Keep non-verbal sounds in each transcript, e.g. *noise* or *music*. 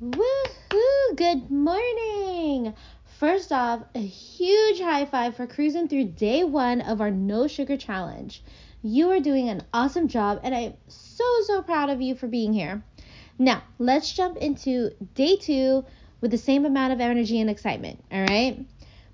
Woohoo! Good morning! First off, a huge high five for cruising through day one of our no sugar challenge. You are doing an awesome job, and I'm so, so proud of you for being here. Now, let's jump into day two with the same amount of energy and excitement, all right?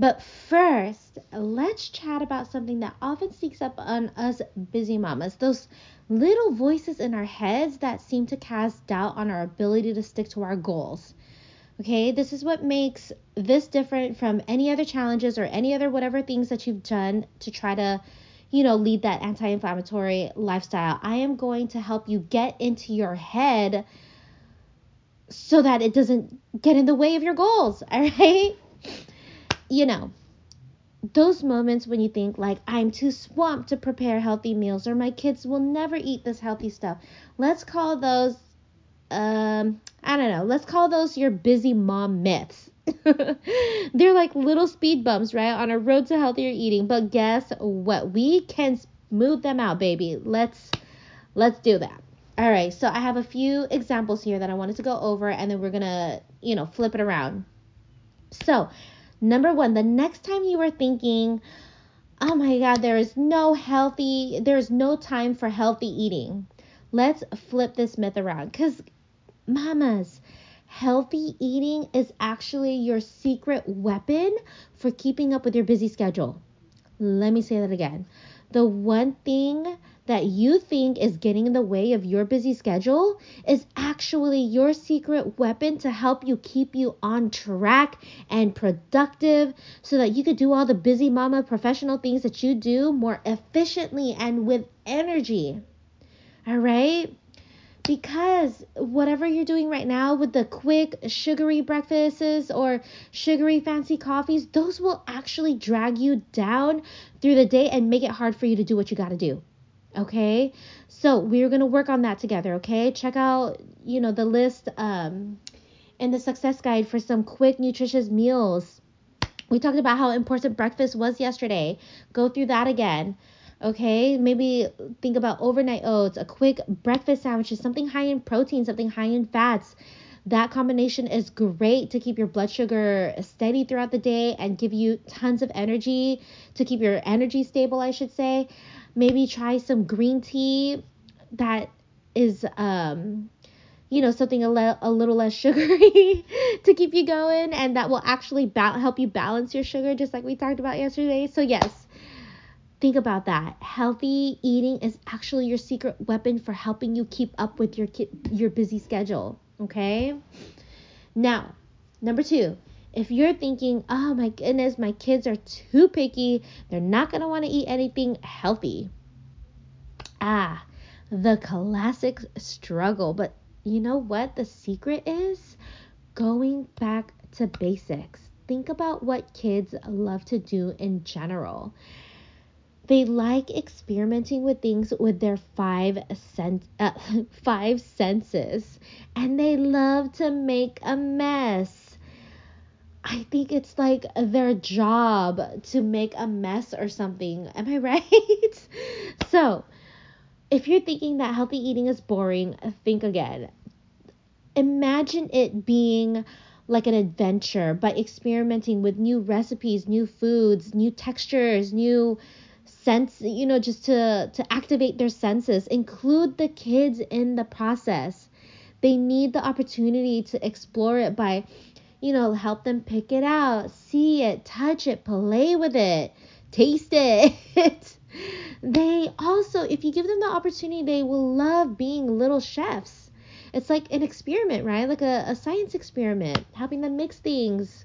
But first, let's chat about something that often sneaks up on us busy mamas those little voices in our heads that seem to cast doubt on our ability to stick to our goals. Okay, this is what makes this different from any other challenges or any other whatever things that you've done to try to, you know, lead that anti inflammatory lifestyle. I am going to help you get into your head so that it doesn't get in the way of your goals. *laughs* All right you know, those moments when you think like I'm too swamped to prepare healthy meals or my kids will never eat this healthy stuff. Let's call those um I don't know, let's call those your busy mom myths. *laughs* They're like little speed bumps, right, on a road to healthier eating. But guess what? We can smooth them out, baby. Let's let's do that. All right, so I have a few examples here that I wanted to go over and then we're going to, you know, flip it around. So, Number one, the next time you are thinking, oh my God, there is no healthy, there's no time for healthy eating. Let's flip this myth around because, mamas, healthy eating is actually your secret weapon for keeping up with your busy schedule. Let me say that again. The one thing that you think is getting in the way of your busy schedule is actually your secret weapon to help you keep you on track and productive so that you could do all the busy mama professional things that you do more efficiently and with energy. All right? Because whatever you're doing right now with the quick sugary breakfasts or sugary fancy coffees, those will actually drag you down through the day and make it hard for you to do what you got to do. Okay, so we're gonna work on that together. Okay, check out you know the list um, in the success guide for some quick nutritious meals. We talked about how important breakfast was yesterday. Go through that again. Okay, maybe think about overnight oats, a quick breakfast sandwich, something high in protein, something high in fats. That combination is great to keep your blood sugar steady throughout the day and give you tons of energy to keep your energy stable, I should say maybe try some green tea that is um you know something a, le- a little less sugary *laughs* to keep you going and that will actually ba- help you balance your sugar just like we talked about yesterday. So yes think about that. Healthy eating is actually your secret weapon for helping you keep up with your ki- your busy schedule okay? Now number 2 if you're thinking, oh my goodness, my kids are too picky, they're not going to want to eat anything healthy. Ah, the classic struggle. But you know what? The secret is going back to basics. Think about what kids love to do in general. They like experimenting with things with their five sen- uh, *laughs* five senses, and they love to make a mess I think it's like their job to make a mess or something. Am I *laughs* right? so, if you're thinking that healthy eating is boring, think again. Imagine it being like an adventure by experimenting with new recipes, new foods, new textures, new sense, you know, just to to activate their senses. Include the kids in the process. They need the opportunity to explore it by you know, help them pick it out, see it, touch it, play with it, taste it. *laughs* they also, if you give them the opportunity, they will love being little chefs. It's like an experiment, right? Like a, a science experiment, helping them mix things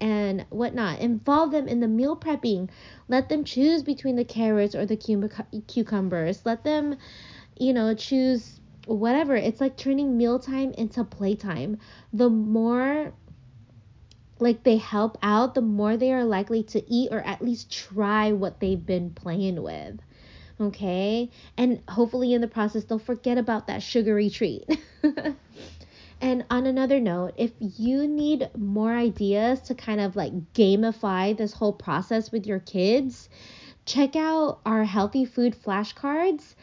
and whatnot. Involve them in the meal prepping. Let them choose between the carrots or the cucumbers. Let them, you know, choose whatever. It's like turning mealtime into playtime. The more like they help out, the more they are likely to eat or at least try what they've been playing with. Okay? And hopefully in the process, they'll forget about that sugary treat. *laughs* and on another note, if you need more ideas to kind of like gamify this whole process with your kids, check out our healthy food flashcards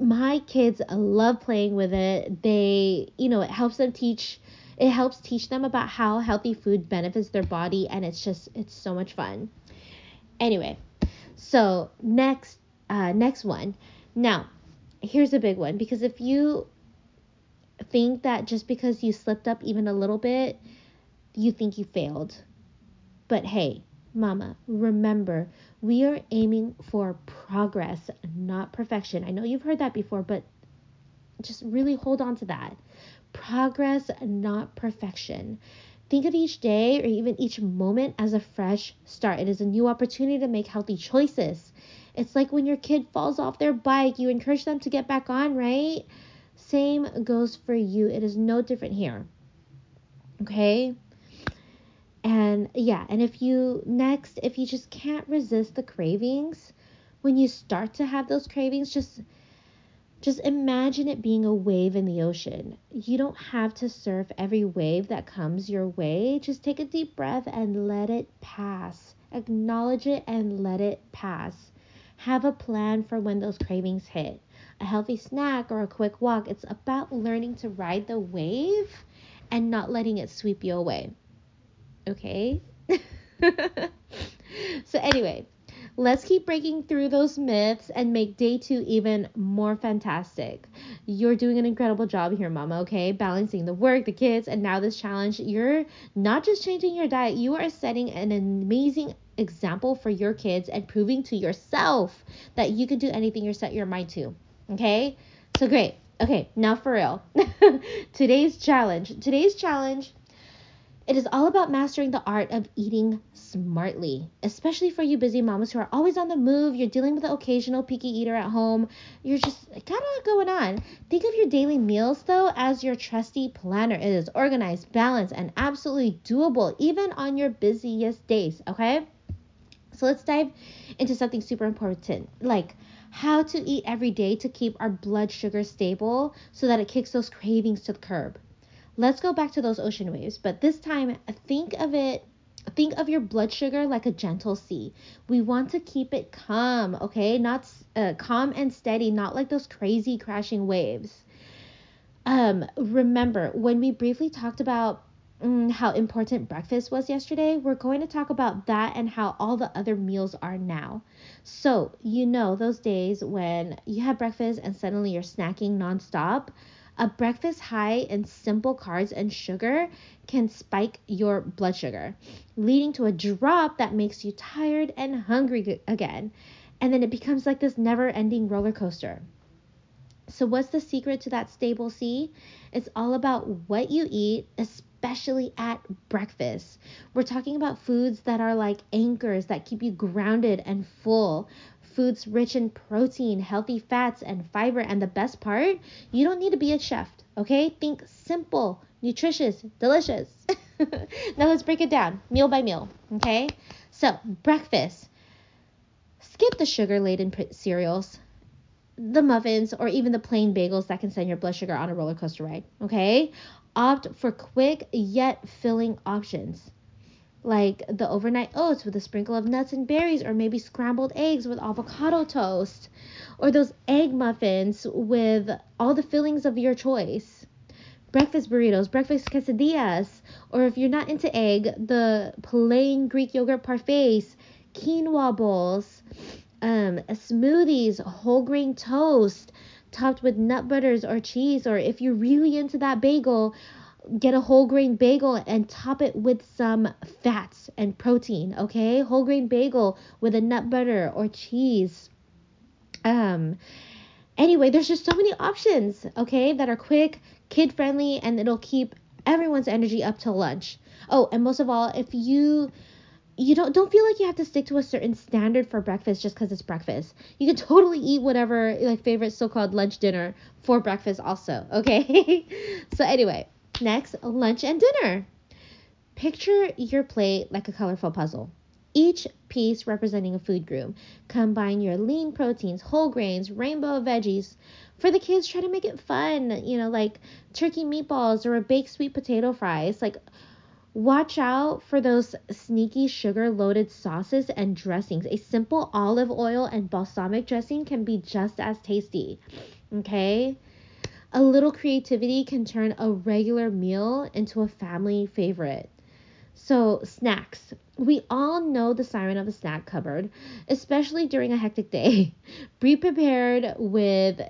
my kids love playing with it. They, you know, it helps them teach it helps teach them about how healthy food benefits their body and it's just it's so much fun. Anyway, so next uh next one. Now, here's a big one because if you think that just because you slipped up even a little bit, you think you failed. But hey, mama, remember, we are aiming for progress, not perfection. I know you've heard that before, but just really hold on to that. Progress, not perfection. Think of each day or even each moment as a fresh start. It is a new opportunity to make healthy choices. It's like when your kid falls off their bike, you encourage them to get back on, right? Same goes for you. It is no different here. Okay? And yeah, and if you next, if you just can't resist the cravings, when you start to have those cravings, just just imagine it being a wave in the ocean. You don't have to surf every wave that comes your way. Just take a deep breath and let it pass. Acknowledge it and let it pass. Have a plan for when those cravings hit. A healthy snack or a quick walk. It's about learning to ride the wave and not letting it sweep you away. Okay? *laughs* so, anyway, let's keep breaking through those myths and make day two even more fantastic. You're doing an incredible job here, Mama, okay? Balancing the work, the kids, and now this challenge. You're not just changing your diet, you are setting an amazing example for your kids and proving to yourself that you can do anything you set your mind to. Okay? So great. Okay, now for real. *laughs* Today's challenge. Today's challenge it is all about mastering the art of eating smartly, especially for you busy mamas who are always on the move. You're dealing with the occasional picky eater at home. You're just a lot going on. Think of your daily meals, though, as your trusty planner. It is organized, balanced, and absolutely doable, even on your busiest days, okay? So let's dive into something super important like how to eat every day to keep our blood sugar stable so that it kicks those cravings to the curb let's go back to those ocean waves, but this time think of it think of your blood sugar like a gentle sea. We want to keep it calm, okay? Not uh, calm and steady, not like those crazy crashing waves. Um, remember when we briefly talked about mm, how important breakfast was yesterday, we're going to talk about that and how all the other meals are now. So, you know, those days when you have breakfast and suddenly you're snacking nonstop. A breakfast high in simple carbs and sugar can spike your blood sugar, leading to a drop that makes you tired and hungry again. And then it becomes like this never ending roller coaster. So, what's the secret to that stable sea? It's all about what you eat, especially at breakfast. We're talking about foods that are like anchors that keep you grounded and full foods rich in protein, healthy fats, and fiber. And the best part, you don't need to be a chef, okay? Think simple, nutritious, delicious. *laughs* now let's break it down meal by meal, okay? So, breakfast. Skip the sugar laden cereals, the muffins, or even the plain bagels that can send your blood sugar on a roller coaster ride, okay? Opt for quick yet filling options like the overnight oats with a sprinkle of nuts and berries, or maybe scrambled eggs with avocado toast, or those egg muffins with all the fillings of your choice. Breakfast burritos, breakfast quesadillas, or if you're not into egg, the plain Greek yogurt parfaits, quinoa bowls, um, smoothies, whole grain toast, topped with nut butters or cheese, or if you're really into that bagel, get a whole grain bagel and top it with some fats and protein, okay? Whole grain bagel with a nut butter or cheese. Um anyway, there's just so many options, okay, that are quick, kid friendly and it'll keep everyone's energy up till lunch. Oh, and most of all, if you you don't don't feel like you have to stick to a certain standard for breakfast just because it's breakfast. You can *laughs* totally eat whatever like favorite so-called lunch dinner for breakfast also. Okay. *laughs* so anyway, Next, lunch and dinner. Picture your plate like a colorful puzzle. Each piece representing a food group. Combine your lean proteins, whole grains, rainbow veggies. For the kids, try to make it fun, you know, like turkey meatballs or a baked sweet potato fries. Like, watch out for those sneaky sugar loaded sauces and dressings. A simple olive oil and balsamic dressing can be just as tasty. Okay? A little creativity can turn a regular meal into a family favorite. So, snacks. We all know the siren of a snack cupboard, especially during a hectic day. *laughs* Be prepared with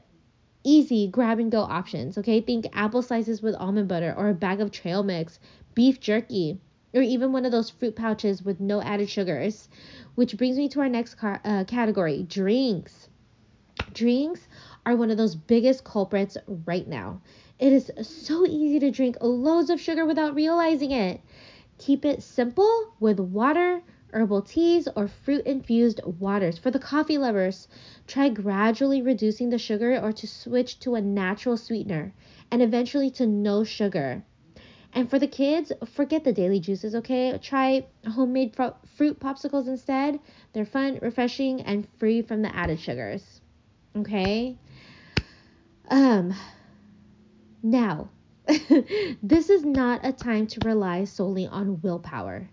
easy grab and go options, okay? Think apple slices with almond butter or a bag of trail mix, beef jerky, or even one of those fruit pouches with no added sugars. Which brings me to our next car- uh, category drinks. Drinks are one of those biggest culprits right now. It is so easy to drink loads of sugar without realizing it. Keep it simple with water, herbal teas, or fruit infused waters. For the coffee lovers, try gradually reducing the sugar or to switch to a natural sweetener and eventually to no sugar. And for the kids, forget the daily juices, okay? Try homemade fr- fruit popsicles instead. They're fun, refreshing, and free from the added sugars. Okay? Um now, *laughs* this is not a time to rely solely on willpower.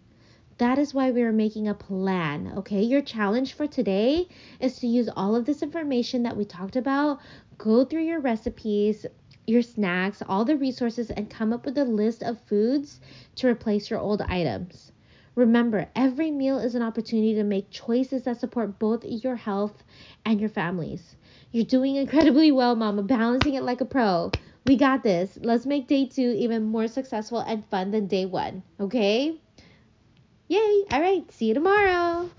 That is why we are making a plan, okay? Your challenge for today is to use all of this information that we talked about, go through your recipes, your snacks, all the resources, and come up with a list of foods to replace your old items. Remember, every meal is an opportunity to make choices that support both your health and your families. You're doing incredibly well, Mama, balancing it like a pro. We got this. Let's make day two even more successful and fun than day one, okay? Yay! All right, see you tomorrow.